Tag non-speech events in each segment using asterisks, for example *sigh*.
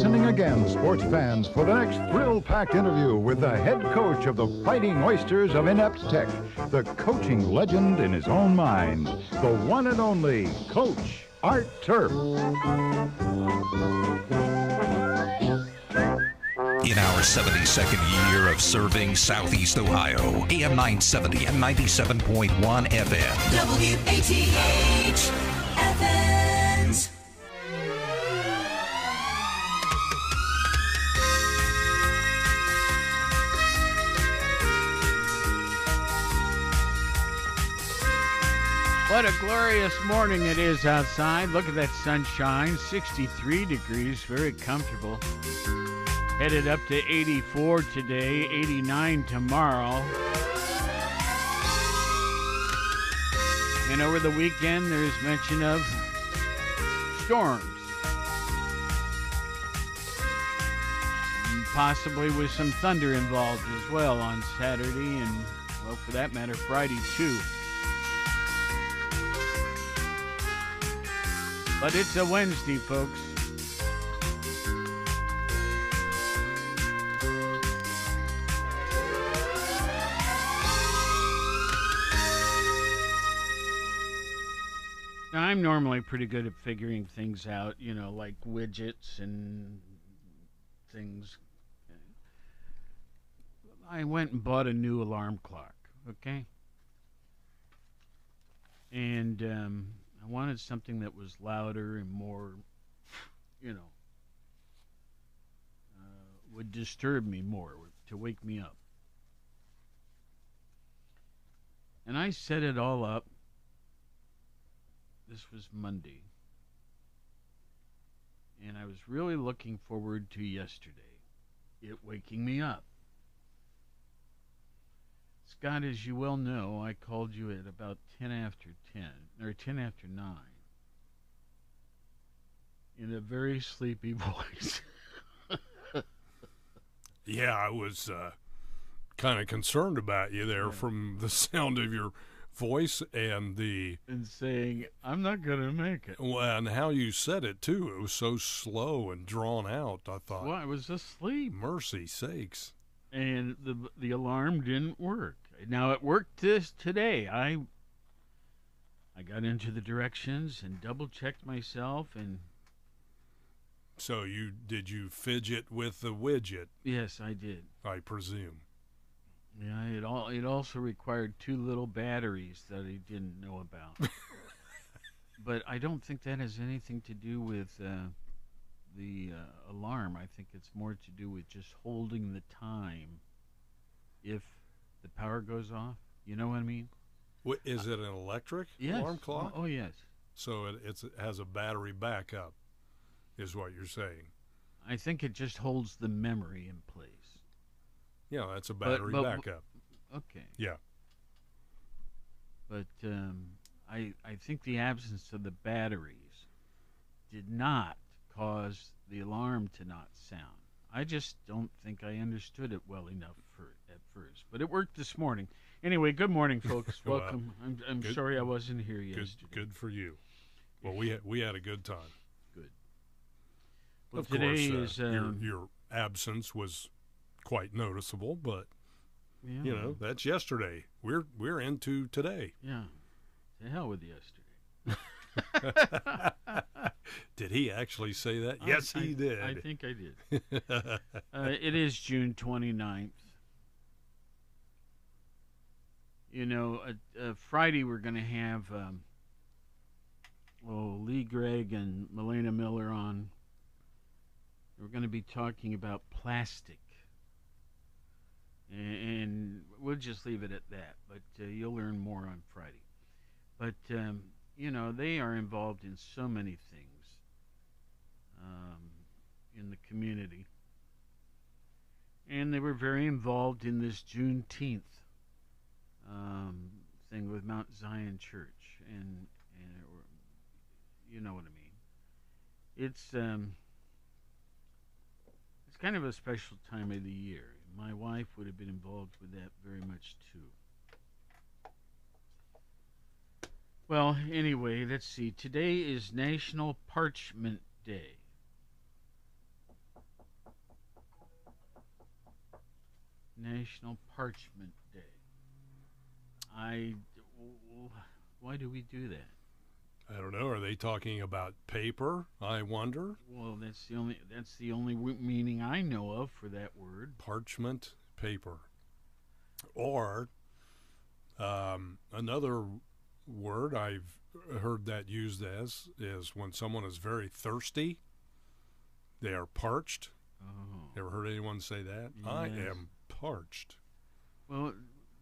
listening again, sports fans, for the next thrill-packed interview with the head coach of the Fighting Oysters of Inept Tech, the coaching legend in his own mind, the one and only Coach Art Turp. In our 72nd year of serving Southeast Ohio, AM 970 and 97.1 FM. WATH What a glorious morning it is outside. Look at that sunshine. 63 degrees, very comfortable. Headed up to 84 today, 89 tomorrow. And over the weekend, there's mention of storms. Possibly with some thunder involved as well on Saturday and, well, for that matter, Friday too. But it's a Wednesday, folks. Now, I'm normally pretty good at figuring things out, you know, like widgets and things. I went and bought a new alarm clock, okay? And um, I wanted something that was louder and more, you know, uh, would disturb me more, to wake me up. And I set it all up. This was Monday. And I was really looking forward to yesterday, it waking me up. Scott, as you well know, I called you at about 10 after 10, or 10 after 9, in a very sleepy *laughs* voice. Yeah, I was uh, kind of concerned about you there Yeah. from the *laughs* sound of your voice and the and saying, I'm not going to make it. well, and how you said it too. It was so slow and drawn out. I thought, Well, I was asleep, mercy sakes. and the the alarm didn't work. Now it worked this today. I I got into the directions and double checked myself, and So you did you fidget with the widget? yes, I did. I presume. Yeah, it all it also required two little batteries that I didn't know about. *laughs* but I don't think that has anything to do with uh, the uh, alarm. I think it's more to do with just holding the time if the power goes off. You know what I mean? What, is it an electric Yes. alarm clock? Oh, oh, yes. So it it's, it has a battery backup, is what you're saying. I think it just holds the memory in place. Yeah, that's a But- battery but- backup. Okay. Yeah. But um, I I think the absence of the batteries did not cause the alarm to not sound. I just don't think I understood it well enough for at first. But it worked this morning. Anyway, good morning, folks. *laughs* Well, Welcome. I'm I'm good- sorry I wasn't here Good, yesterday. good for you. Well, we had, we had a good time. Good. Well, of today course, uh, is your um, your absence was quite noticeable, but yeah, you know that's yesterday. We're we're into today. yeah. To hell with yesterday. *laughs* Did he actually say that? I- yes, I- he did. I think I did. *laughs* Uh, it is June 29th. You know, uh, uh, Friday we're going to have um, oh, Lee Gregg and Melena Miller on. We're going to be talking about plastic. And, and we'll just leave it at that. But uh, you'll learn more on Friday. But, um, you know, they are involved in so many things um, in the community and they were very involved in this Juneteenth um, thing with Mount Zion Church, and and or, you know what I mean. It's um, it's kind of a special time of the year. My wife would have been involved with that very much too. Well, anyway, let's see. Today is National Parchment Day. National Parchment I. Why do we do that? I don't know. Are they talking about paper? I wonder. Well, that's the only that's the only meaning I know of for that word. Parchment paper. Or um, another word I've heard that used as is when someone is very thirsty, they are parched. Oh. Ever heard anyone say that? I am parched. Well,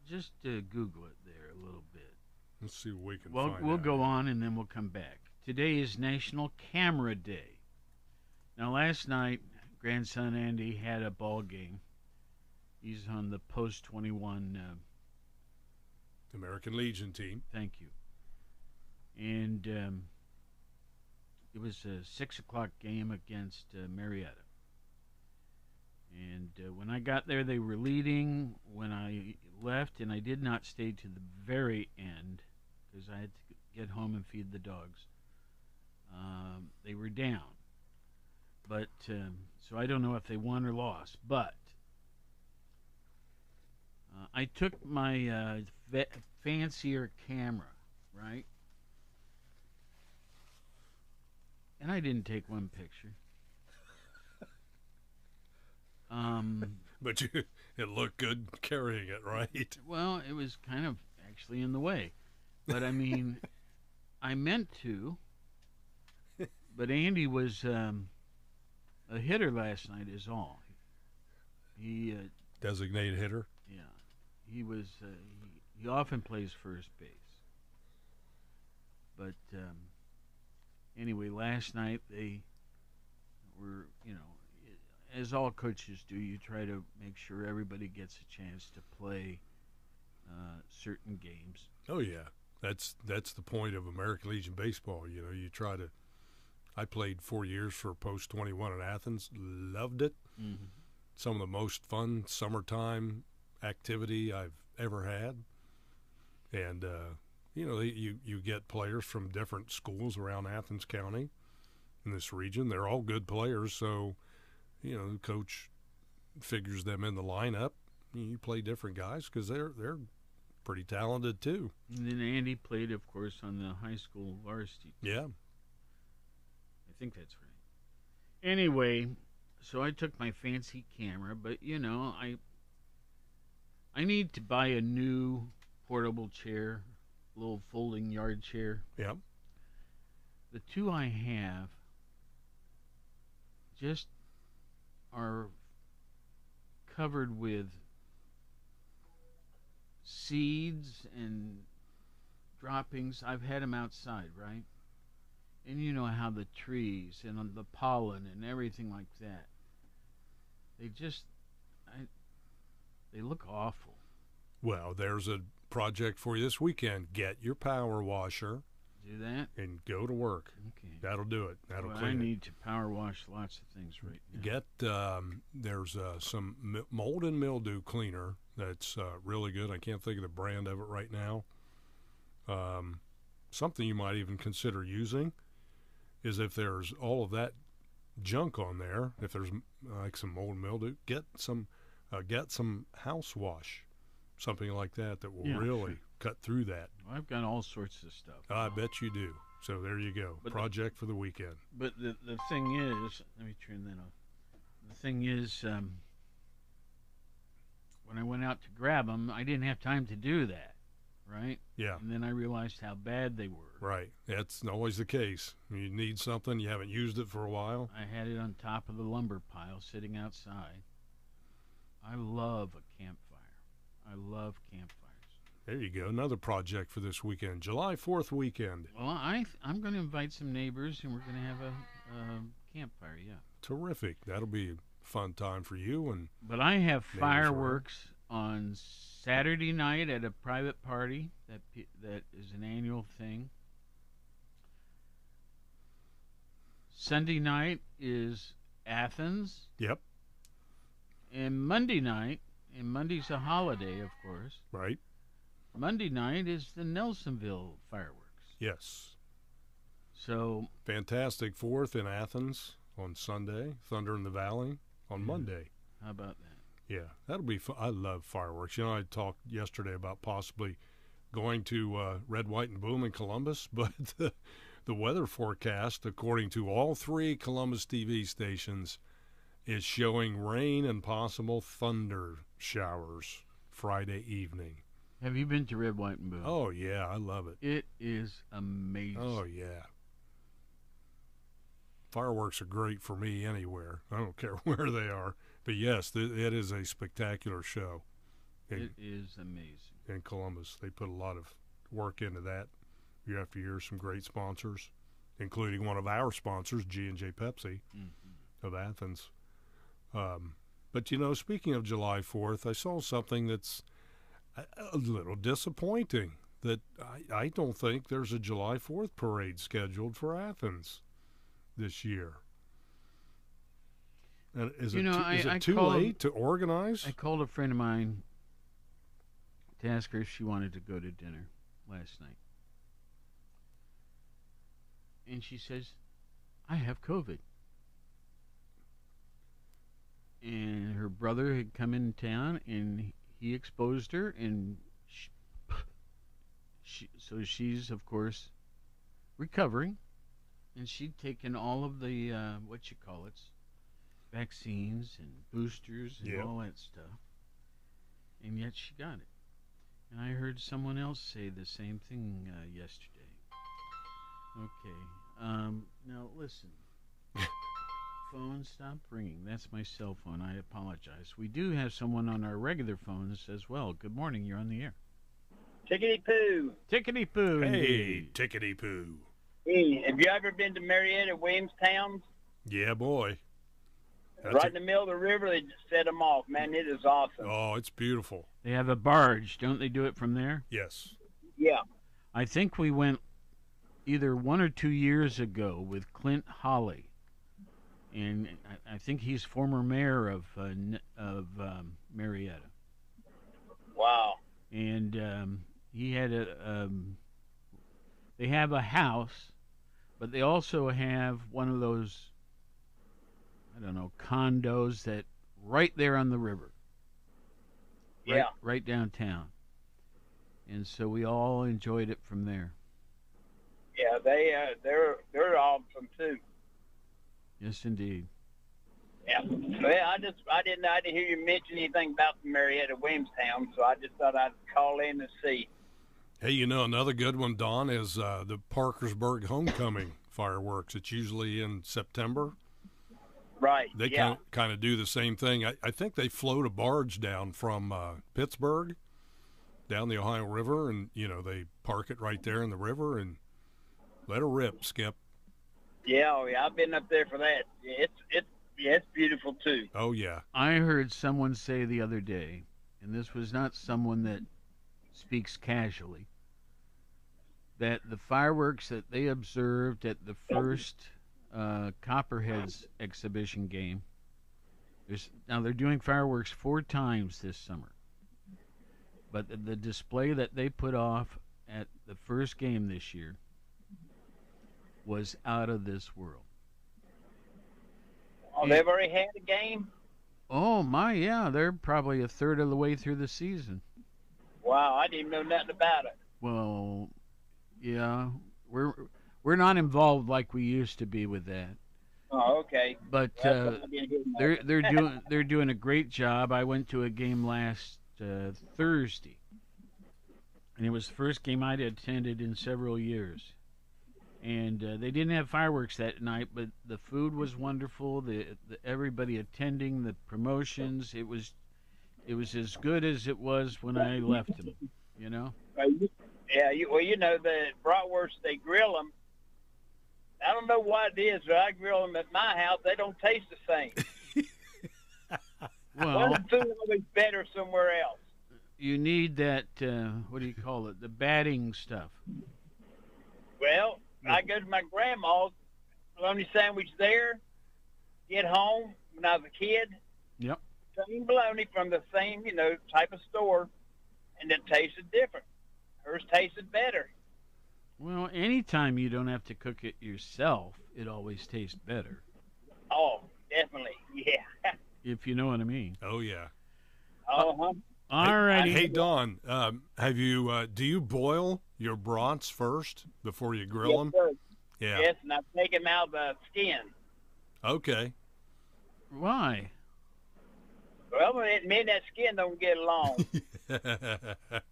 just uh, Google it a little bit. Let's see what we can Well, find we'll out. go on and then we'll come back. Today is National Camera Day. Now, last night, grandson Andy had a ball game. He's on the post 21. Uh, American Legion team. thank you. And um, it was a six o'clock game against uh, Marietta. And uh, when I got there, they were leading. When I left, and I did not stay to the very end because I had to get home and feed the dogs. Um, they were down, but um, so I don't know if they won or lost. But uh, I took my uh, fa- fancier camera, right? And I didn't take one picture. *laughs* Um, But you, *laughs* it looked good carrying it, right? well, it was kind of actually in the way. But I mean, *laughs* I meant to. But Andy was um, a hitter last night, is all. He, uh, Designated hitter. yeah, he was. Uh, he, he often plays first base. But um, anyway, last night they were, you know, as all coaches do, you try to make sure everybody gets a chance to play uh, certain games. Oh yeah, that's that's the point of American Legion baseball. You know, you try to. I played four years for Post Twenty One in Athens. Loved it. Mm-hmm. Some of the most fun summertime activity I've ever had. And uh, you know, you you get players from different schools around Athens County, in this region. They're all good players, so you know, the coach figures them in the lineup. You play different guys because they're they're pretty talented too. And then Andy played, of course, on the high school varsity. Yeah. I think that's right. Anyway, so I took my fancy camera, but you know, I I need to buy a new portable chair, little folding yard chair. Yeah. The two I have just are covered with seeds and droppings. I've had them outside, right? And you know how the trees and the pollen and everything like that. They just, I, they look awful. Well, there's a project for you this weekend. Get your power washer Do that? and go to work. Okay. That'll do it. That'll Well, I clean it. need to power wash lots of things right now. Get um, there's uh, some mold and mildew cleaner that's uh, really good. I can't think of the brand of it right now. Um, something you might even consider using is if there's all of that junk on there. If there's like some mold and mildew, get some uh, get some house wash, something like that that will Yeah, really sure. cut through that. I've got all sorts of stuff. I bet you do. So there you go. But the- Project for the weekend. But the the thing is, let me turn that off. The thing is, um, when I went out to grab them, I didn't have time to do that, right? Yeah. And then I realized how bad they were. Right. That's always the case. You need something, you haven't used it for a while. I had it on top of the lumber pile sitting outside. I love a campfire. I love campfires. There you go. Another project for this weekend. July 4th weekend. Well, I I'm going to invite some neighbors, and we're going to have a, a campfire. Yeah. Terrific. That'll be a fun time for you. And But I have fireworks on Saturday night at a private party that that is an annual thing. Sunday night is Athens, yep, and Monday night, and Monday's a holiday, of course. right. Monday night is the Nelsonville fireworks. Yes. So Fantastic 4th in Athens on Sunday. Thunder in the Valley on Mhm. Monday. how about that? Yeah, that'll be fun. I love fireworks. You know, I talked yesterday about possibly going to uh, Red, White, and Boom in Columbus, *laughs* but the, the weather forecast, according to all three Columbus TV stations, is showing rain and possible thunder showers Friday evening. Have you been to Red, White, and Blue? Oh yeah, I love it. It is amazing. Oh yeah. Fireworks are great for me anywhere. I don't care *laughs* where they are. But yes, th- it is a spectacular show. In, It is amazing. in Columbus, they put a lot of work into that year after year. Some great sponsors, including one of our sponsors, G and J Pepsi Mm-hmm. of Athens. Um, but you know, speaking of July Fourth, I saw something that's a, a little disappointing. That I, I don't think there's a July Fourth parade scheduled for Athens this year. And is You it know, too, I- is it I too called- late to organize? I called a friend of mine to ask her if she wanted to go to dinner last night. And she says, I have COVID. And her brother had come in town and he exposed her, and she, she, so she's, of course, recovering. And she'd taken all of the, uh, what you call it, vaccines and boosters and Yep. all that stuff. And yet she got it. And I heard someone else say the same thing uh, yesterday. Okay. Um, now listen. *laughs* phone stop ringing. That's my cell phone. I apologize. We do have someone on our regular phones as well. Good morning. You're on the air. Tickety poo. Tickety poo. hey, tickety poo. Hey, have you ever been to Marietta, Williamstown? Yeah, boy. That's right a- in the middle of the river, they just set them off. Man, it is awesome. oh, it's beautiful. They have a barge. Don't they do it from there? Yes. Yeah. I think we went either one or two years ago with Clint Holly, and I, I think he's former mayor of uh, of um, Marietta, Wow. and um, he had a. Um, they have a house, but they also have one of those. I don't know condos that right there on the river. Right, Yeah. right downtown. And so we all enjoyed it from there. Yeah, they uh, they're they're awesome too. Yes, indeed. Yeah. Well, I just I didn't I didn't hear you mention anything about the Marietta, Williamstown, so I just thought I'd call in and see. Hey, you know another good one, Don, is uh, the Parkersburg homecoming fireworks. It's usually in September. Right. They yeah. kind of, kind of do the same thing. I, I think they float a barge down from uh, Pittsburgh down the Ohio River, and you know they park it right there in the river and let her rip. Skip. Yeah, oh, yeah, I've been up there for that. Yeah, it's it's yeah, it's beautiful too. Oh yeah, I heard someone say the other day, and this was not someone that speaks casually, that the fireworks that they observed at the first uh, Copperheads exhibition game. There's, now they're doing fireworks four times this summer, but the, the display that they put off at the first game this year was out of this world. Oh, they've already had a game. Oh my, yeah, they're probably a third of the way through the season. Wow, I didn't know nothing about it. Well, yeah, we're we're not involved like we used to be with that, Oh, okay. but uh, what I didn't hear they're they're doing *laughs* they're doing a great job. I went to a game last uh, Thursday, and it was the first game I'd attended in several years. And uh, they didn't have fireworks that night, but the food was wonderful. The, the everybody attending the promotions, it was it was as good as it was when I left them. You know. Well, you- Yeah, you, well, you know the bratwurst they grill them. I don't know what it is, but I grill them at my house. They don't taste the same. *laughs* Well, Well, the food always better somewhere else. you need that uh, what do you call it the batting stuff Well, I go to my grandma's bologna sandwich there. Get home when I was a kid. Yep. Same bologna from the same, you know, type of store, and it tasted different. Hers tasted better. well anytime you don't have to cook it yourself it always tastes better Oh, definitely, *laughs* yeah. if you know what i mean oh yeah. Uh huh. All righty. Hey Don, um, have you uh, do you boil your brats first before you grill Yes, them? sir. Yeah. Yes, and I take them out of the skin. Okay. Why? Well, me me and that skin don't get along. *laughs*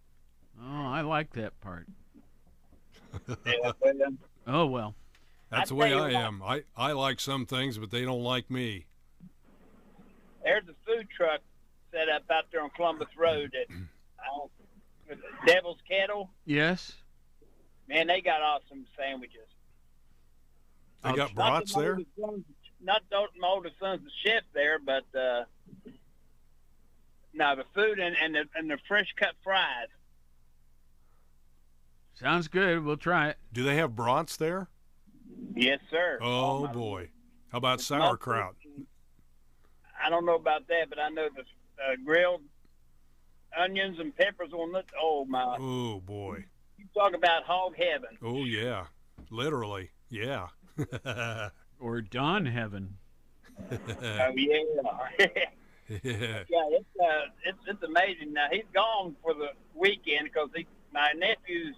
Oh, I like that part. yeah, but, um, Oh well. That's I the way tell you I what. am. I, I like some things, but they don't like me. there's a food truck set up out there on Columbus Road at uh, Devil's Kettle. Yes. Man, they got awesome sandwiches. They got Not brats that my there. oldest son's- Not that my oldest son's a chef there, but uh, no, the food and and the, and the fresh cut fries. Sounds good. We'll try it. Do they have brats there? Yes, sir. Oh my- boy. How about sauerkraut? I don't know about that, but I know the uh, grilled onions and peppers on it. Oh my! Oh boy. You talk about hog heaven. Oh yeah. Literally. Yeah. *laughs* Or Don Heaven. *laughs* Oh yeah. *laughs* yeah. Yeah, it's uh, it's it's amazing. Now he's gone for the weekend because he, my nephew's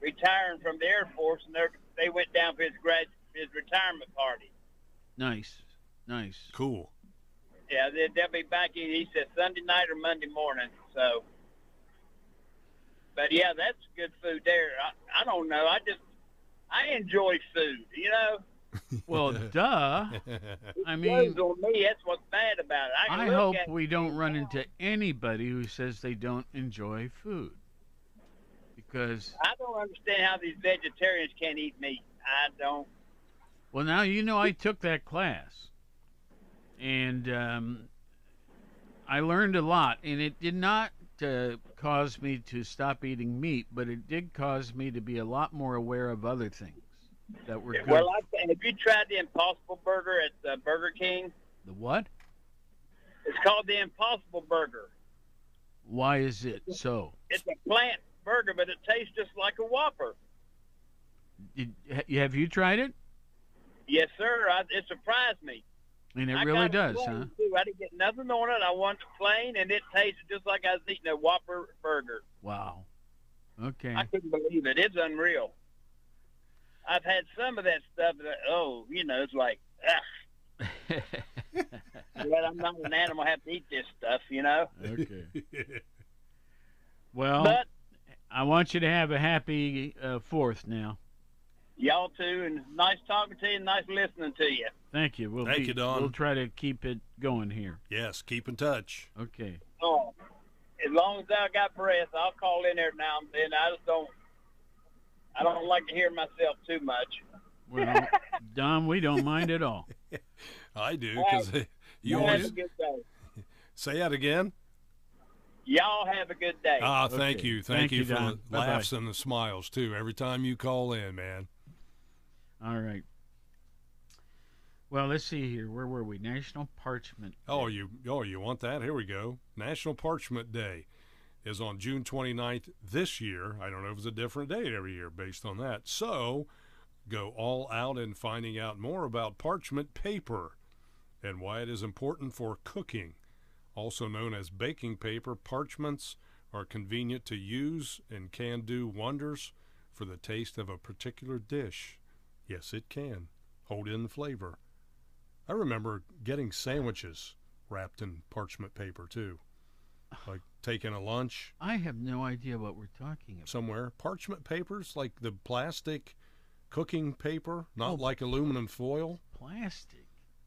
retiring from the Air Force, and they they went down for his grad his retirement party. Nice. Nice. Cool. Yeah, they, they'll be back in. He said Sunday night or Monday morning. So, but yeah, that's good food there. I, I don't know. I just I enjoy food. You know, *laughs* Well, duh. I mean, grows on me. That's what's bad about it. I, I hope we don't run into anybody who says they don't enjoy food. Because, I don't understand how these vegetarians can't eat meat. I don't. well, now you know I took that class. And um, I learned a lot. And it did not uh, cause me to stop eating meat, but it did cause me to be a lot more aware of other things that were good. Well, I, have you tried the Impossible Burger at uh, Burger King? the what? It's called the Impossible Burger. Why is it so? It's a plant burger, but it tastes just like a Whopper. Did, have you tried it? Yes, sir. I, it surprised me. And it I really got does, huh? Too. I didn't get nothing on it. I wanted it plain, and it tasted just like I was eating a Whopper burger. Wow. Okay. I couldn't believe it. It's unreal. I've had some of that stuff that, oh, you know, it's like, *laughs* ugh, glad I'm not an animal. I have to eat this stuff, you know. okay. *laughs* Well, But I want you to have a happy uh, fourth now. Y'all too, and nice talking to you, and nice listening to you. Thank you. We'll Thank be- you, Don. We'll try to keep it going here. yes. Keep in touch. Okay. Oh, as long as I got breath, I'll call in there now and then. I just don't. I don't like to hear myself too much. Well, *laughs* Don, we don't mind at all. *laughs* I do because you Y'all have always a good day. *laughs* say that again. Y'all have a good day. Ah, thank Okay. you, thank, Thank you, you, for Don. the Bye-bye. laughs and the smiles too. Every time you call in, man. All right. Well, let's see here. Where were we? National Parchment. Oh, you oh you want that? Here we go. National Parchment Day is on June 29th this year. I don't know if it's a different date every year based on that. So, go all out in finding out more about parchment paper and why it is important for cooking. Also known as baking paper, parchments are convenient to use and can do wonders for the taste of a particular dish. Yes, it can. Hold in the flavor. I remember getting sandwiches wrapped in parchment paper too. Like taking a lunch I have no idea what we're talking about. somewhere. Parchment papers, like the plastic cooking paper, not Oh. like aluminum foil. Plastic.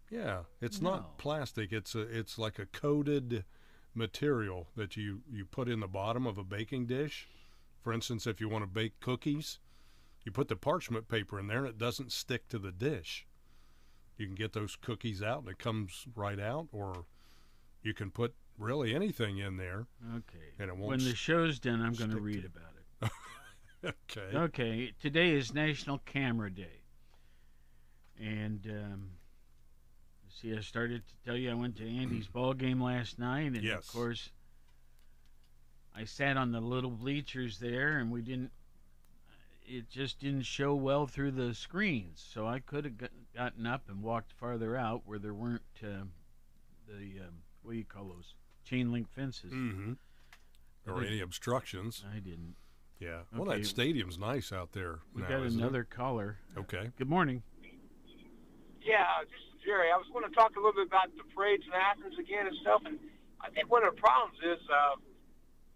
Yeah, it's No. not plastic. It's a it's like a coated material that you you put in the bottom of a baking dish. For instance, if you want to bake cookies, you put the parchment paper in there and it doesn't stick to the dish. You can get those cookies out and it comes right out or you can put really anything in there Okay. and it won't When the show's done, I'm going to read about it. *laughs* okay. Okay, today is National Camera Day. And um, see, I started to tell you I went to Andy's *clears throat* ball game last night, and Yes. of course, I sat on the little bleachers there, and we didn't. It just didn't show well through the screens, so I could have gotten up and walked farther out where there weren't uh, the um, what do you call those chain link fences. Mm-hmm. Or any obstructions. I didn't. Yeah. Well, that stadium's nice out there. We now, got isn't it? another caller. Okay. Good morning. Yeah, this is Jerry. I was going to talk a little bit about the parades in Athens again and stuff. And I think one of the problems is uh,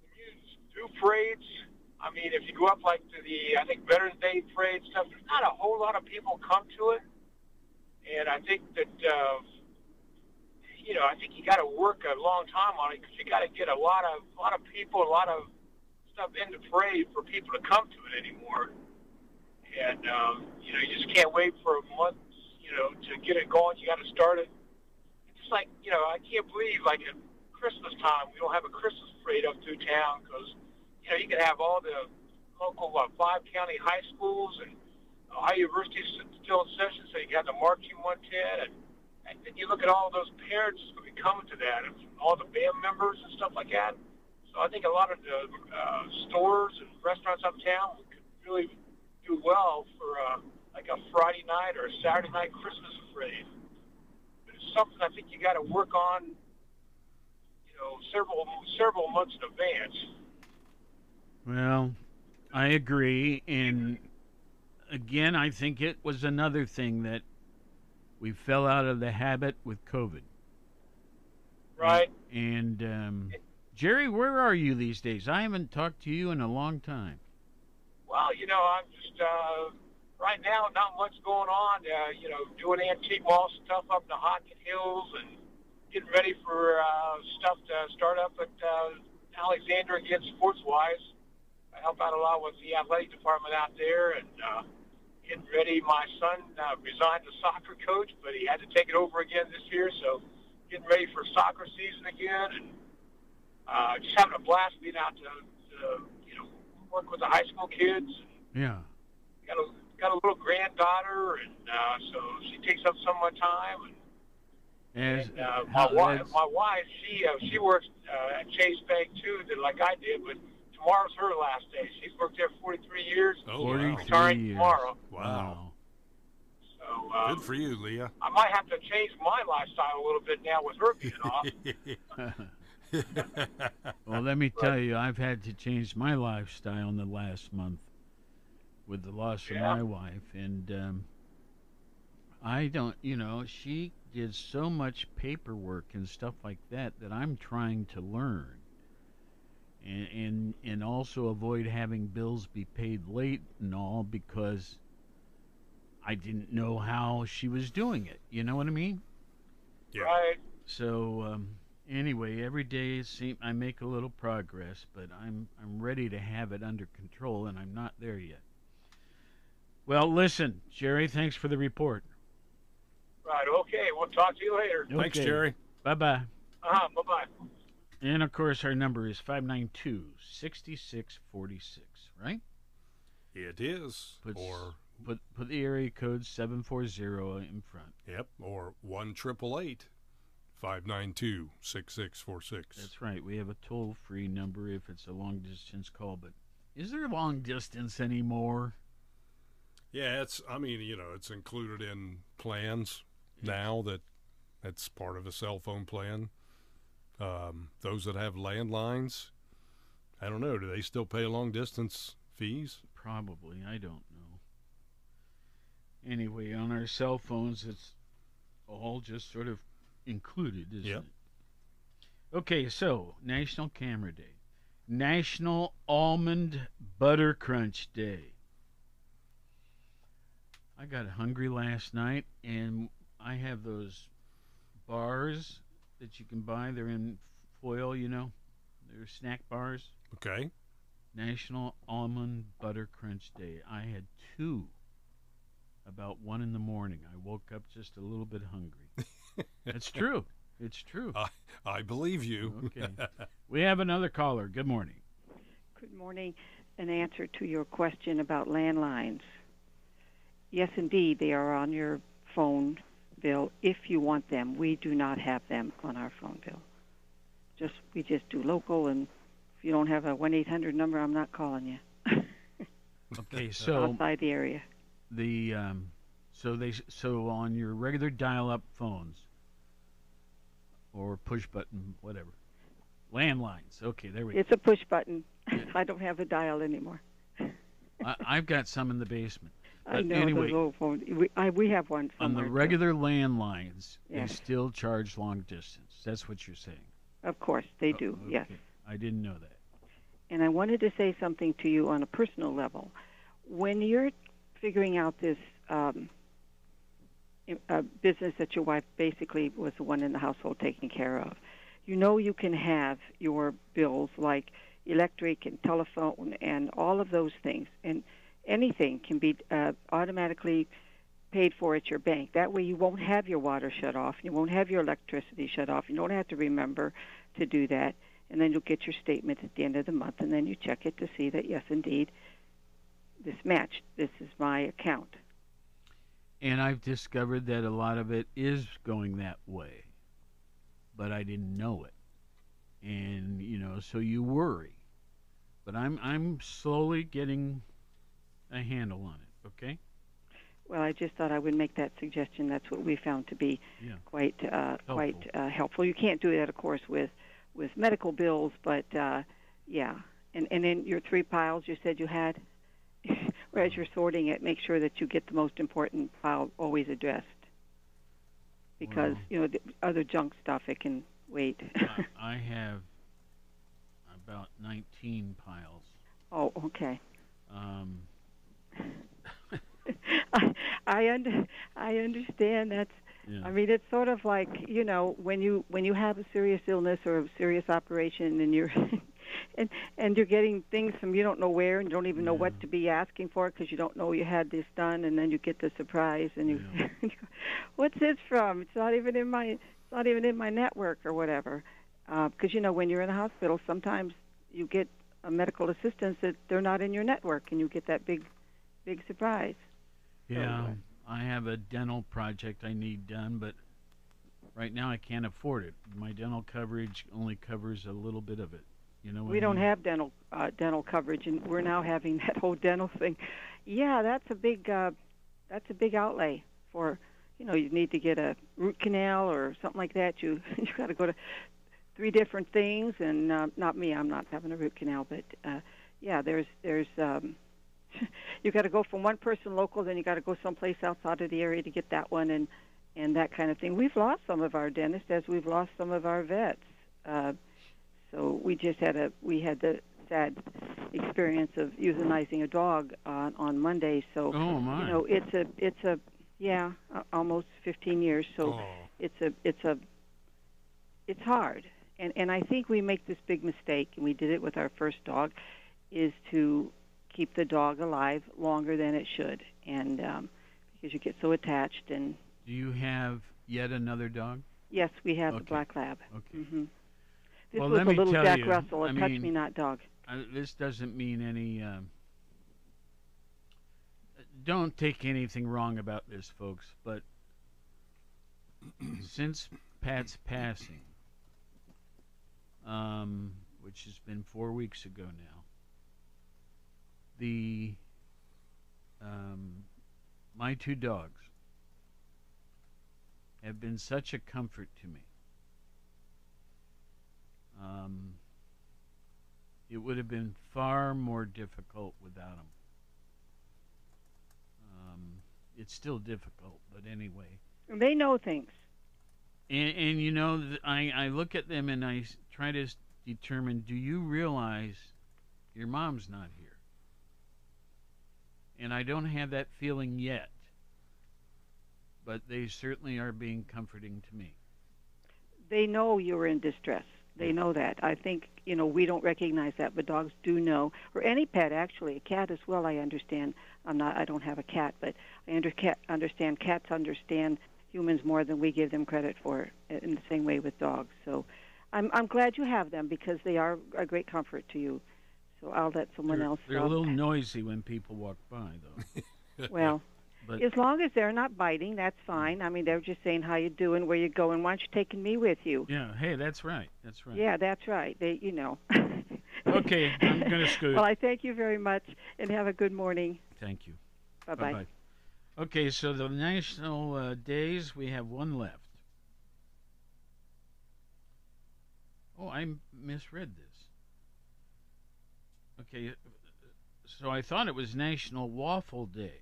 when you do parades. I mean, if you go up like to the, I think Veterans Day parade stuff, there's not a whole lot of people come to it. And I think that, uh, you know, I think you got to work a long time on it because you got to get a lot of, a lot of people, a lot of stuff in the parade for people to come to it anymore. And um, you know, you just can't wait for a month, you know, to get it going. You got to start it. It's just like you know, I can't believe like at Christmas time we don't have a Christmas parade up through town because you know you can have all the local uh, five county high schools and Ohio University is still in session, so you got the marching 110 and. And then you look at all those parents who be coming to that, and all the band members and stuff like that. So I think a lot of the uh, stores and restaurants uptown could really do well for uh, like a Friday night or a Saturday night Christmas parade. But it's something I think you got to work on, you know, several several months in advance. Well, I agree. And again, I think it was another thing that we fell out of the habit with COVID. Right. And um, Jerry, where are you these days? I haven't talked to you in a long time. Well, you know, I'm just uh, right now not much going on. Uh, you know, doing antique wall stuff up in the Hocking Hills and getting ready for uh, stuff to start up at uh, Alexander again, sports wise. I help out a lot with the athletic department out there and uh, getting ready. My son uh, resigned as soccer coach, but he had to take it over again this year, so getting ready for soccer season again and uh, just having a blast being out to, to you know work with the high school kids. Yeah. Got a got a little granddaughter, and uh, so she takes up some of my time. And, As, and uh, my wife, my wife, she uh, she works uh, at Chase Bank too, that like I did, but tomorrow's her last day. She's worked there 43 years. Oh, 43 retiring years. tomorrow. Wow. So um, Good for you, Leah. I might have to change my lifestyle a little bit now with her being *laughs* off. *laughs* well, let me tell you, I've had to change my lifestyle in the last month with the loss Yeah. of my wife, and um, I don't, you know, she did so much paperwork and stuff like that that I'm trying to learn, and and and also avoid having bills be paid late and all because I didn't know how she was doing it. You know what I mean? Yeah. Right. So um, anyway, every day seem I make a little progress, but I'm I'm ready to have it under control, and I'm not there yet. Well, listen, Jerry, thanks for the report. Right. Okay. We'll talk to you later. Thanks, Jerry. Bye bye. Uh huh. Bye bye. And of course, our number is 592 6646, right? It is. Puts- Or Put, put the area code 740 in front. yep, or one triple eight five nine two six six four six. That's right. We have a toll free number if it's a long distance call, but is there long distance anymore? Yeah, it's. I mean, you know, it's included in plans now that that's part of a cell phone plan. Um, those that have landlines, I don't know. Do they still pay long distance fees? Probably. I don't know. Anyway, on our cell phones, it's all just sort of included, isn't Yep. it? Okay, so National Camera Day, National Almond Butter Crunch Day. I got hungry last night, and I have those bars that you can buy. They're in foil, you know. They're snack bars. Okay. National Almond Butter Crunch Day. I had two about one in the morning. I woke up just a little bit hungry. *laughs* That's true. It's true. I, I believe you. Okay. *laughs* We have another caller. Good morning. Good morning. An answer to your question about landlines. Yes, indeed, they are on your phone bill if you want them. We do not have them on our phone bill. Just we just do local, and if you don't have a one eight hundred number, I'm not calling you *laughs* Okay, so outside the area. the um, so they so on your regular dial-up phones or push button whatever. Landlines. Okay, there we go. It's a push button. *laughs* I don't have a dial anymore. I, I've got some in the basement. I know anyway, the little phone. We, I, we have one on the too. regular landlines, Yes. they still charge long distance. That's what you're saying. Of course, they Oh, do. Yes. I didn't know that. And I wanted to say something to you on a personal level. When you're figuring out this um, uh, business that your wife basically was the one in the household taking care of, you know you can have your bills like electric and telephone and all of those things, and anything can be uh, automatically paid for at your bank. That way you won't have your water shut off, you won't have your electricity shut off. You don't have to remember to do that and then you'll get your statement at the end of the month, and then you check it to see that yes, indeed, this matched. This is my account. And I've discovered that a lot of it is going that way, but I didn't know it. And you know, so you worry. But I'm I'm slowly getting a handle on it. Okay. Well, I just thought I would make that suggestion. That's what we found to be Yeah. quite uh, quite uh, helpful. You can't do that, of course, with with medical bills, but uh, yeah. And and in your three piles, you said you had. *laughs* As you're sorting it, make sure that you get the most important pile always addressed, because Wow. you know the other junk stuff it can wait. I, *laughs* I have about 19 piles. oh, okay. Um, *laughs* I I, under, I understand. That's. yeah. I mean, it's sort of like you know when you when you have a serious illness or a serious operation and you're *laughs* and and you're getting things from you don't know where and you don't even know what to be asking for because you don't know you had this done and then you get the surprise and you, Yeah. *laughs* you go, what's this from? It's not even in my it's not even in my network or whatever. Uh, because you know when you're in a hospital, sometimes you get a medical assistance that they're not in your network and you get that big big surprise. Yeah, Okay. I have a dental project I need done, but right now I can't afford it. My dental coverage only covers a little bit of it. You know, we I don't mean? have dental uh, dental coverage, and we're now having *laughs* that whole dental thing. Yeah, that's a big uh, that's a big outlay for you know you need to get a root canal or something like that. You *laughs* you got to go to three different things, and uh, not me. I'm not having a root canal, but uh, yeah, there's there's um, *laughs* you got to go from one person local, then you got to go someplace outside of the area to get that one, and and that kind of thing. We've lost some of our dentists as we've lost some of our vets. Uh, so we just had a we had the sad experience of euthanizing a dog on on Monday. So Oh my! you know it's a it's a yeah almost 15 years. So Oh, it's a it's a it's hard and and i think we make this big mistake and we did it with our first dog is to keep the dog alive longer than it should and um because you get so attached and Do you have yet another dog? yes we have the Okay. black lab Okay. hmm this Well, was let a little jack you, russell a I touch mean- me not dog Uh, this doesn't mean any. Um, don't take anything wrong about this, folks. But *clears throat* since Pat's passing, um, which has been four weeks ago now, the um, my two dogs have been such a comfort to me. Um, it would have been far more difficult without them. Um, it's still difficult, but anyway. they know things And, and you know, I, I look at them and I try to determine do you realize your mom's not here? And I don't have that feeling yet. But they certainly are being comforting to me. they know you're in distress. They know that. I think you know we don't recognize that, but dogs do know, or any pet actually, a cat as well. I understand. I'm not. I don't have a cat, but I under, cat, understand cats understand humans more than we give them credit for. In the same way with dogs. So, I'm I'm glad you have them because they are a great comfort to you. So I'll let someone They're, else. they're a little noisy when people walk by, though. *laughs* well, *laughs* But as long as they're not biting, that's fine. I mean, they're just saying how you doing, where you going. Why aren't you taking me with you? yeah, hey, that's right. That's right. Yeah, that's right. They, you know. *laughs* Okay, I'm gonna scoot. Well, I thank you very much, and have a good morning. Thank you. Bye bye. Okay, so the national uh, days, we have one left. Oh, I I misread this. Okay, uh, so I thought it was National Waffle Day,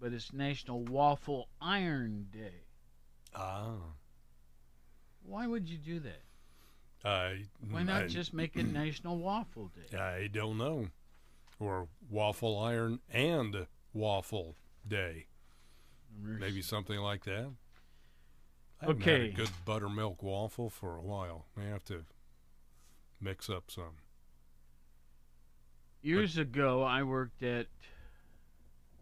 but it's National Waffle Iron Day. Ah. Why would you do that? I, Why not I, just make it National Waffle Day? I don't know. Or waffle iron and waffle day. Maybe something like that. I Okay. a good buttermilk waffle for a while. May have to mix up some. Years ago, I worked at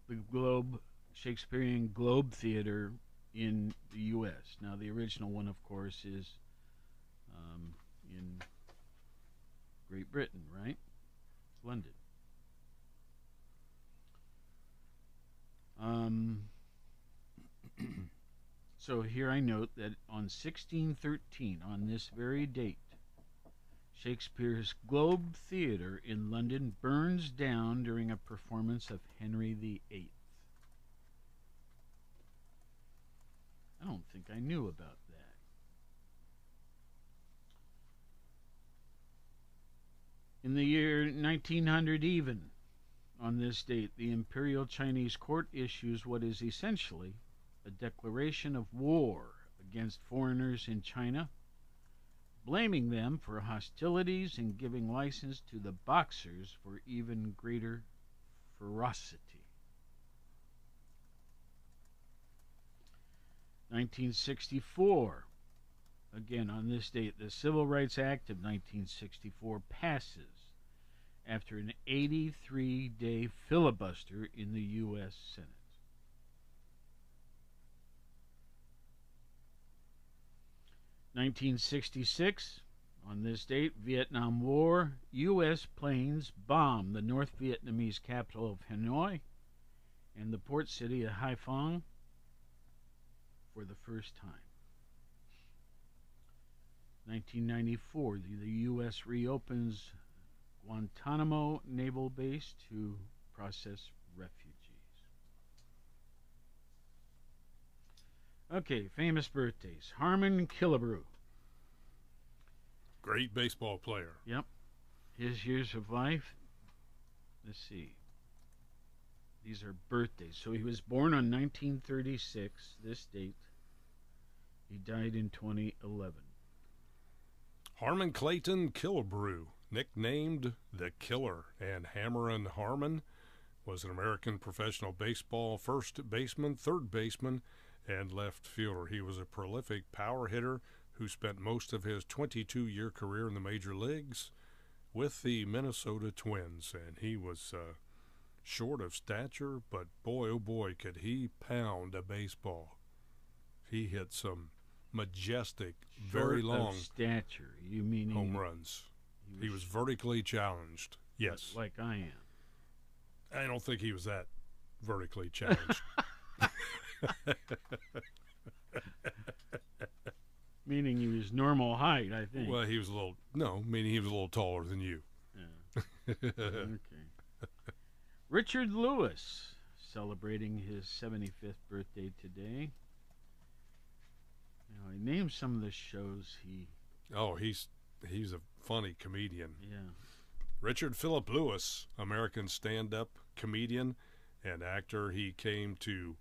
the Globe Shakespearean Globe Theater in the U.S. Now, the original one, of course, is um, in Great Britain, right? London. Um, *clears throat* so here I note that on 1613, on this very date, Shakespeare's Globe Theatre in London burns down during a performance of Henry VIII. I don't think I knew about that. In the year 1900, even on this date, the Imperial Chinese Court issues what is essentially a declaration of war against foreigners in China blaming them for hostilities and giving license to the Boxers for even greater ferocity. 1964. Again, on this date, the Civil Rights Act of 1964 passes after an 83 day filibuster in the U.S. Senate. 1966, on this date, Vietnam War, U.S. planes bomb the North Vietnamese capital of Hanoi and the port city of Haiphong for the first time. 1994, the, the U.S. reopens Guantanamo Naval Base to process refugees. Okay, famous birthdays. Harmon Killebrew. Great baseball player. Yep. His years of life. Let's see. These are birthdays. So he was born on 1936, this date. He died in 2011. Harmon Clayton Killebrew, nicknamed the Killer, and Hammerin Harmon was an American professional baseball first baseman, third baseman, and left fielder. He was a prolific power hitter who spent most of his 22 year career in the major leagues with the Minnesota Twins. And he was uh, short of stature, but boy, oh boy, could he pound a baseball. He hit some majestic, very Short of long stature. You mean home runs. He was vertically challenged. Yes. like I am. I don't think he was that vertically challenged. *laughs* *laughs* Meaning he was normal height, I think. well, he was a little no, meaning he was a little taller than you. Yeah. *laughs* okay. Richard Lewis celebrating his 75th birthday today. Now, I named some of the shows he. Oh, he's he's a funny comedian. Yeah. Richard Philip Lewis, American stand-up comedian and actor. He came to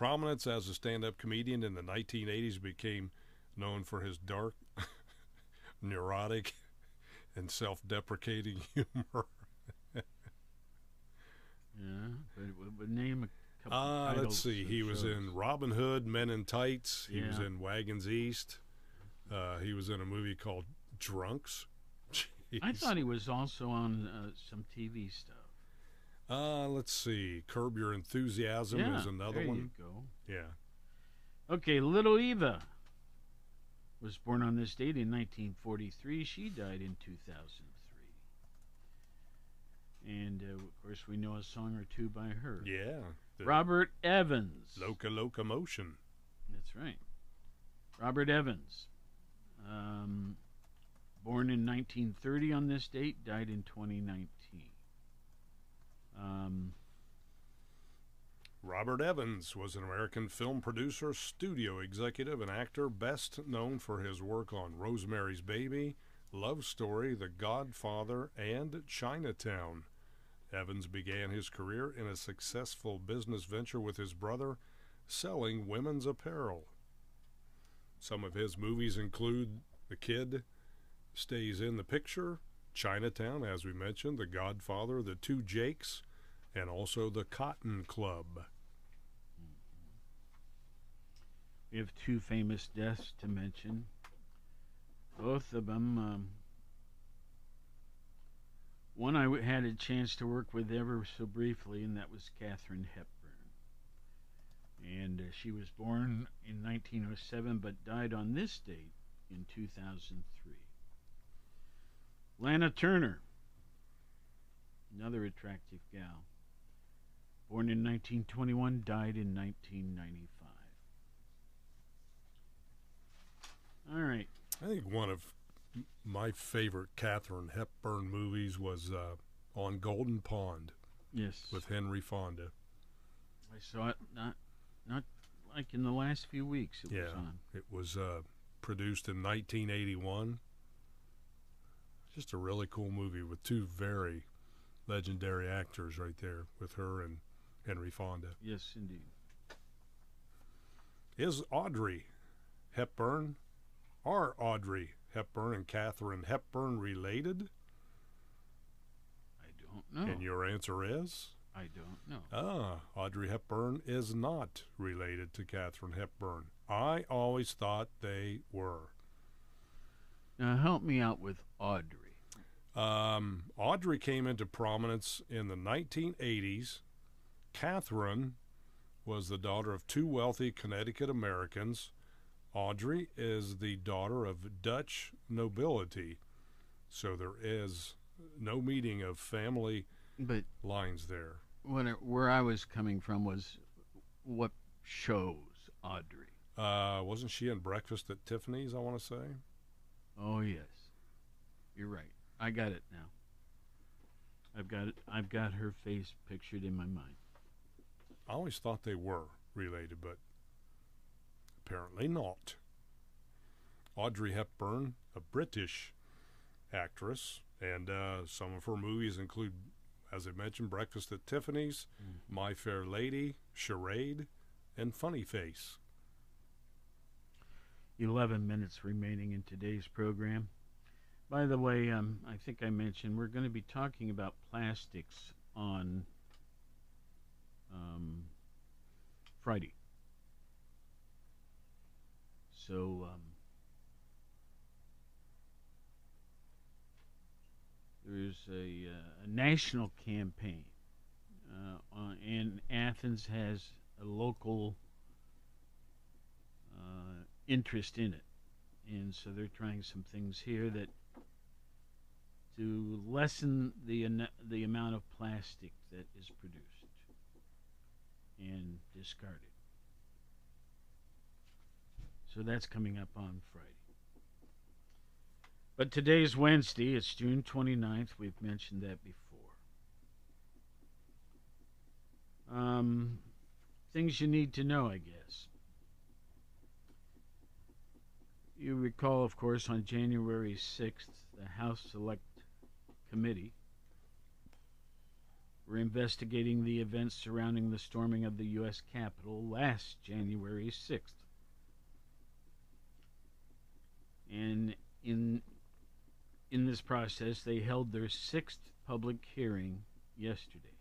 prominence as a stand-up comedian in the 1980s. Became known for his dark, *laughs* neurotic, and self-deprecating *laughs* humor. Yeah, but, name a couple. Uh, let's see. He was shows. in Robin Hood, Men in Tights. He was in Wagons East. Uh, he was in a movie called Drunks. *laughs* I thought he was also on uh, some TV stuff. Uh, let's see. Curb Your Enthusiasm yeah, is another there one. you go. Yeah. Okay, Little Eva was born on this date in 1943. She died in 2003. And uh, of course, we know a song or two by her. Yeah. Robert Evans. Loca Locomotion. That's right. Robert Evans. Um, born in 1930 on this date, died in 2019. Um, Robert Evans was an American film producer, studio executive, and actor, best known for his work on Rosemary's Baby, Love Story, The Godfather, and Chinatown. Evans began his career in a successful business venture with his brother, selling women's apparel. Some of his movies include The Kid Stays in the Picture, Chinatown, as we mentioned, The Godfather, The Two Jakes, and also The Cotton Club. We have two famous deaths to mention. Both of them. Um, one I had a chance to work with ever so briefly, and that was Katharine Hepburn. And uh, she was born in 1907 but died on this date in 2003. Lana Turner, another attractive gal. Born in 1921, died in 1995. All right. I think one of my favorite Katharine Hepburn movies was uh, on Golden Pond Yes. with Henry Fonda. I saw it not not like in the last few weeks it yeah, was on. it was uh, produced in 1981. Just a really cool movie with two very legendary actors right there with her and Henry Fonda. Yes, indeed. Is Audrey Hepburn, are Audrey Hepburn and Katharine Hepburn related? I don't know. And your answer is? I don't know. Ah, Audrey Hepburn is not related to Katharine Hepburn. I always thought they were. Now help me out with Audrey. Um, Audrey came into prominence in the 1980s. Catherine was the daughter of two wealthy Connecticut Americans. Audrey is the daughter of Dutch nobility. So there is no meeting of family But lines there. when it, where I was coming from was what shows Audrey. Uh, wasn't she in Breakfast at Tiffany's, I want to say? Oh yes, you're right. I got it now. I've got it. I've got her face pictured in my mind. I always thought they were related, but apparently not. Audrey Hepburn, a British actress, and uh, some of her movies include, as I mentioned, Breakfast at Tiffany's, My Fair Lady, Charade, and Funny Face. 11 minutes remaining in today's program. By the way, um, I think I mentioned we're going to be talking about plastics on um, Friday. So, um, there's a, uh, a national campaign, uh, on, and Athens has a local uh, interest in it, and so they're trying some things here that to lessen the the amount of plastic that is produced and discarded. So that's coming up on Friday. But today's Wednesday, it's June 29th. We've mentioned that before. Um, things you need to know, I guess. You recall, of course, on January 6th, the House Select Committee were investigating the events surrounding the storming of the U.S. Capitol last January 6th. And in in this process, they held their sixth public hearing yesterday,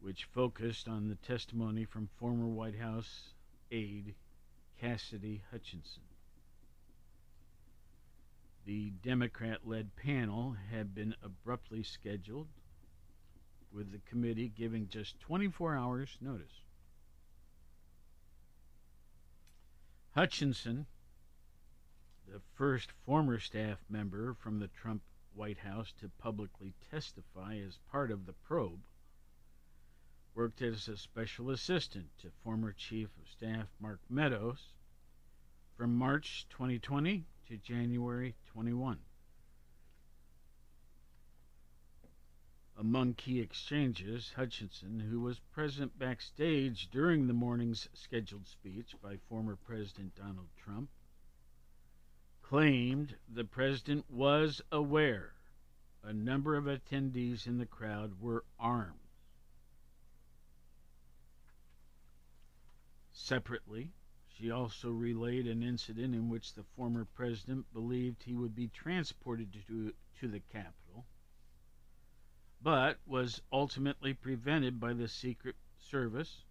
which focused on the testimony from former White House aide Cassidy Hutchinson. The Democrat led panel had been abruptly scheduled, with the committee giving just 24 hours' notice. Hutchinson, the first former staff member from the Trump White House to publicly testify as part of the probe, worked as a special assistant to former Chief of Staff Mark Meadows from March 2020 to January 21. Among key exchanges, Hutchinson, who was present backstage during the morning's scheduled speech by former President Donald Trump, claimed the president was aware a number of attendees in the crowd were armed. Separately, she also relayed an incident in which the former president believed he would be transported to, to the Capitol, but was ultimately prevented by the Secret Service.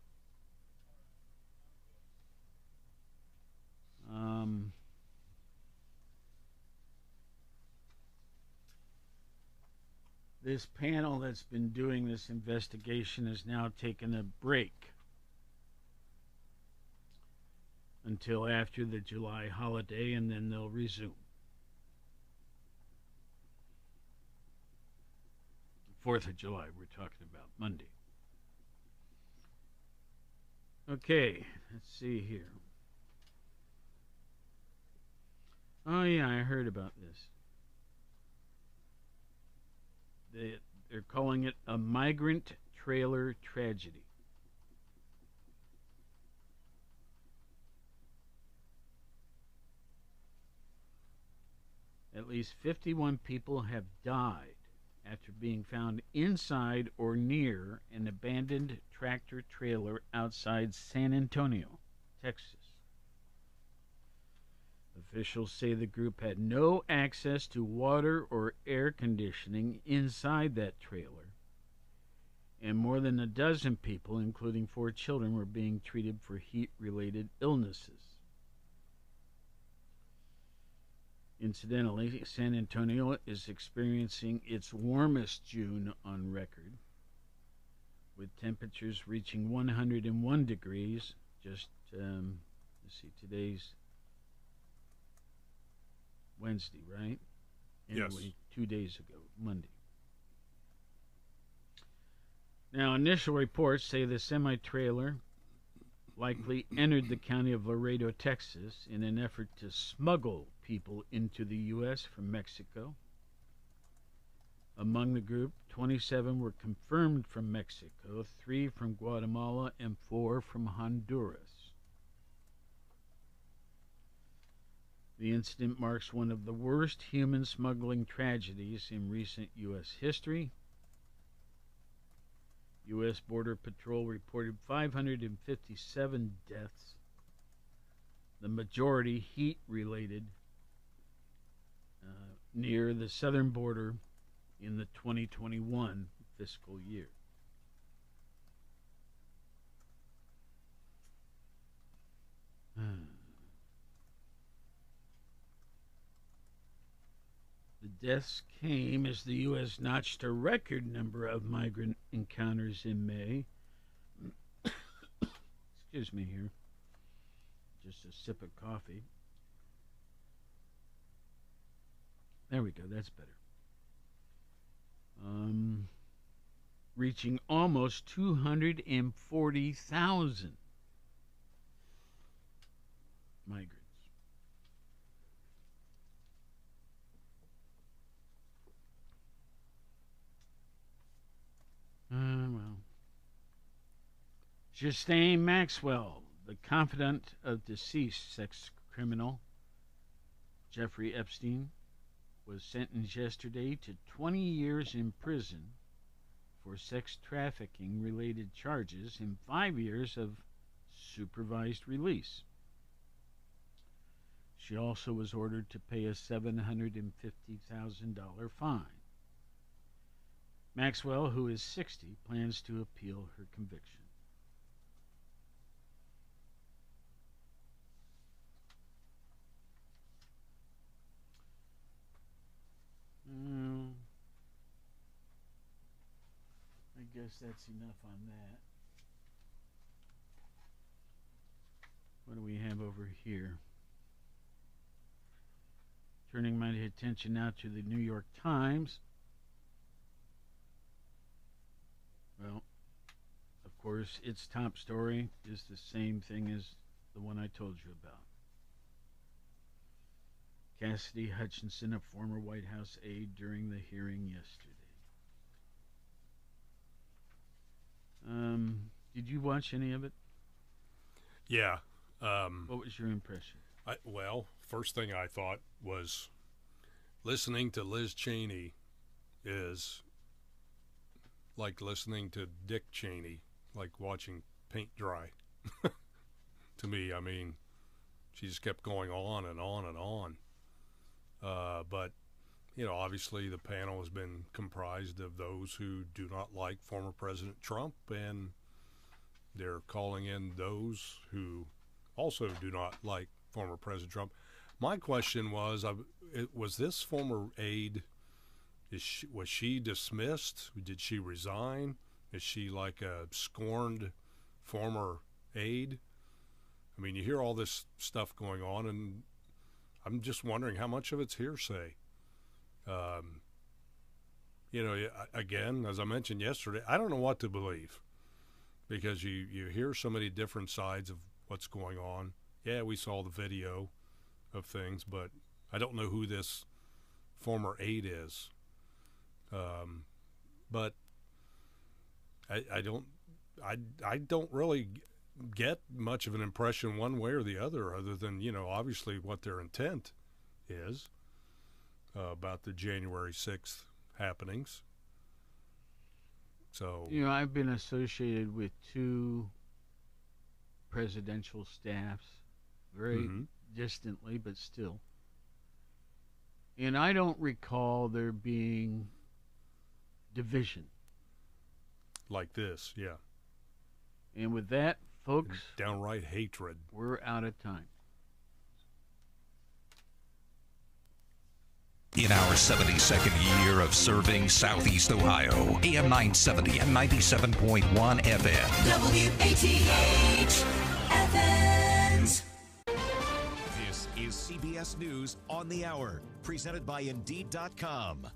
Um, this panel that's been doing this investigation has now taken a break until after the July holiday and then they'll resume. Fourth of July, we're talking about Monday. Okay, let's see here. Oh, yeah, I heard about this. They, they're calling it a migrant trailer tragedy. At least 51 people have died after being found inside or near an abandoned tractor trailer outside San Antonio, Texas. Officials say the group had no access to water or air conditioning inside that trailer, and more than a dozen people, including four children, were being treated for heat related illnesses. Incidentally, San Antonio is experiencing its warmest June on record, with temperatures reaching 101 degrees. Just, um, let's see, today's Wednesday, right? Yes. Two days ago, Monday. Now, initial reports say the semi trailer likely entered the county of Laredo, Texas, in an effort to smuggle people into the U.S. from Mexico. Among the group, 27 were confirmed from Mexico, three from Guatemala, and four from Honduras. The incident marks one of the worst human smuggling tragedies in recent U.S. history. U.S. Border Patrol reported 557 deaths, the majority heat related, near the southern border in the 2021 fiscal year. *sighs* The deaths came as the U.S. notched a record number of migrant encounters in May. *coughs* Excuse me here. Just a sip of coffee. There we go. That's better. Um, reaching almost 240,000 migrants. Uh, well. Ghislaine Maxwell, the confidant of deceased sex criminal Jeffrey Epstein, was sentenced yesterday to 20 years in prison for sex trafficking related charges and five years of supervised release. She also was ordered to pay a $750,000 fine. Maxwell, who is 60, plans to appeal her conviction. Mm, I guess that's enough on that. What do we have over here? Turning my attention now to the New York Times. Well, of course, its top story is the same thing as the one I told you about. Cassidy Hutchinson, a former White House aide during the hearing yesterday. Um, did you watch any of it? Yeah. Um, What was your impression? I, well, first thing I thought was listening to Liz Cheney is like listening to Dick Cheney, like watching paint dry. *laughs* to me, I mean, she just kept going on and on and on. Uh, but, you know, obviously the panel has been comprised of those who do not like former President Trump, and they're calling in those who also do not like former President Trump. My question was, was this former aide, she, was she dismissed? Did she resign? Is she like a scorned former aide? I mean, you hear all this stuff going on, and I'm just wondering how much of it's hearsay. Um, you know, again, as I mentioned yesterday, I don't know what to believe because you, you hear so many different sides of what's going on. Yeah, we saw the video of things, but I don't know who this former aide is. Um, but I, I don't I, I don't really get much of an impression one way or the other, other than you know obviously what their intent is uh, about the January sixth happenings. So you know, I've been associated with two presidential staffs, very mm-hmm. distantly, but still. And I don't recall there being division like this. Yeah. And with that, folks, downright hatred. We're out of time. In our 72nd year of serving Southeast Ohio, AM 970 and 97.1 FM. WATH Athens. This is CBS News on the Hour, presented by Indeed.com.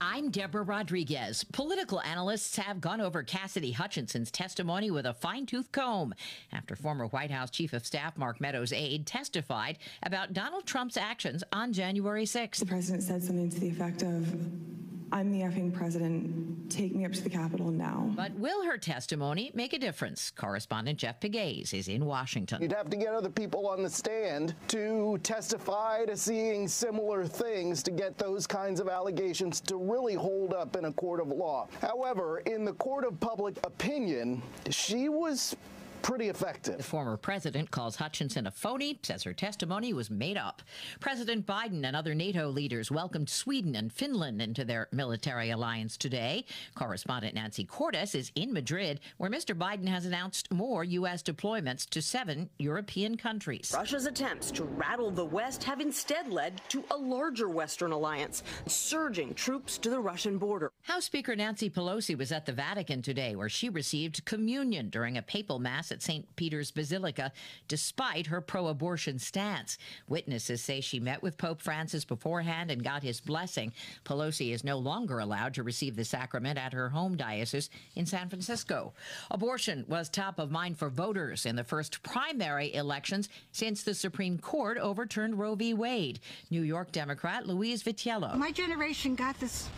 I'm Deborah Rodriguez. Political analysts have gone over Cassidy Hutchinson's testimony with a fine tooth comb after former White House Chief of Staff Mark Meadows' aide testified about Donald Trump's actions on January 6th. The president said something to the effect of, I'm the effing president. Take me up to the Capitol now. But will her testimony make a difference? Correspondent Jeff Pegues is in Washington. You'd have to get other people on the stand to testify to seeing similar things to get those kinds of allegations to really hold up in a court of law. However, in the court of public opinion, she was pretty effective. The former president calls Hutchinson a phony, says her testimony was made up. President Biden and other NATO leaders welcomed Sweden and Finland into their military alliance today. Correspondent Nancy Cordes is in Madrid, where Mr. Biden has announced more U.S. deployments to seven European countries. Russia's attempts to rattle the West have instead led to a larger Western alliance, surging troops to the Russian border. House Speaker Nancy Pelosi was at the Vatican today, where she received communion during a papal mass Mass at St. Peter's Basilica, despite her pro abortion stance. Witnesses say she met with Pope Francis beforehand and got his blessing. Pelosi is no longer allowed to receive the sacrament at her home diocese in San Francisco. Abortion was top of mind for voters in the first primary elections since the Supreme Court overturned Roe v. Wade. New York Democrat Louise Vitiello. My generation got this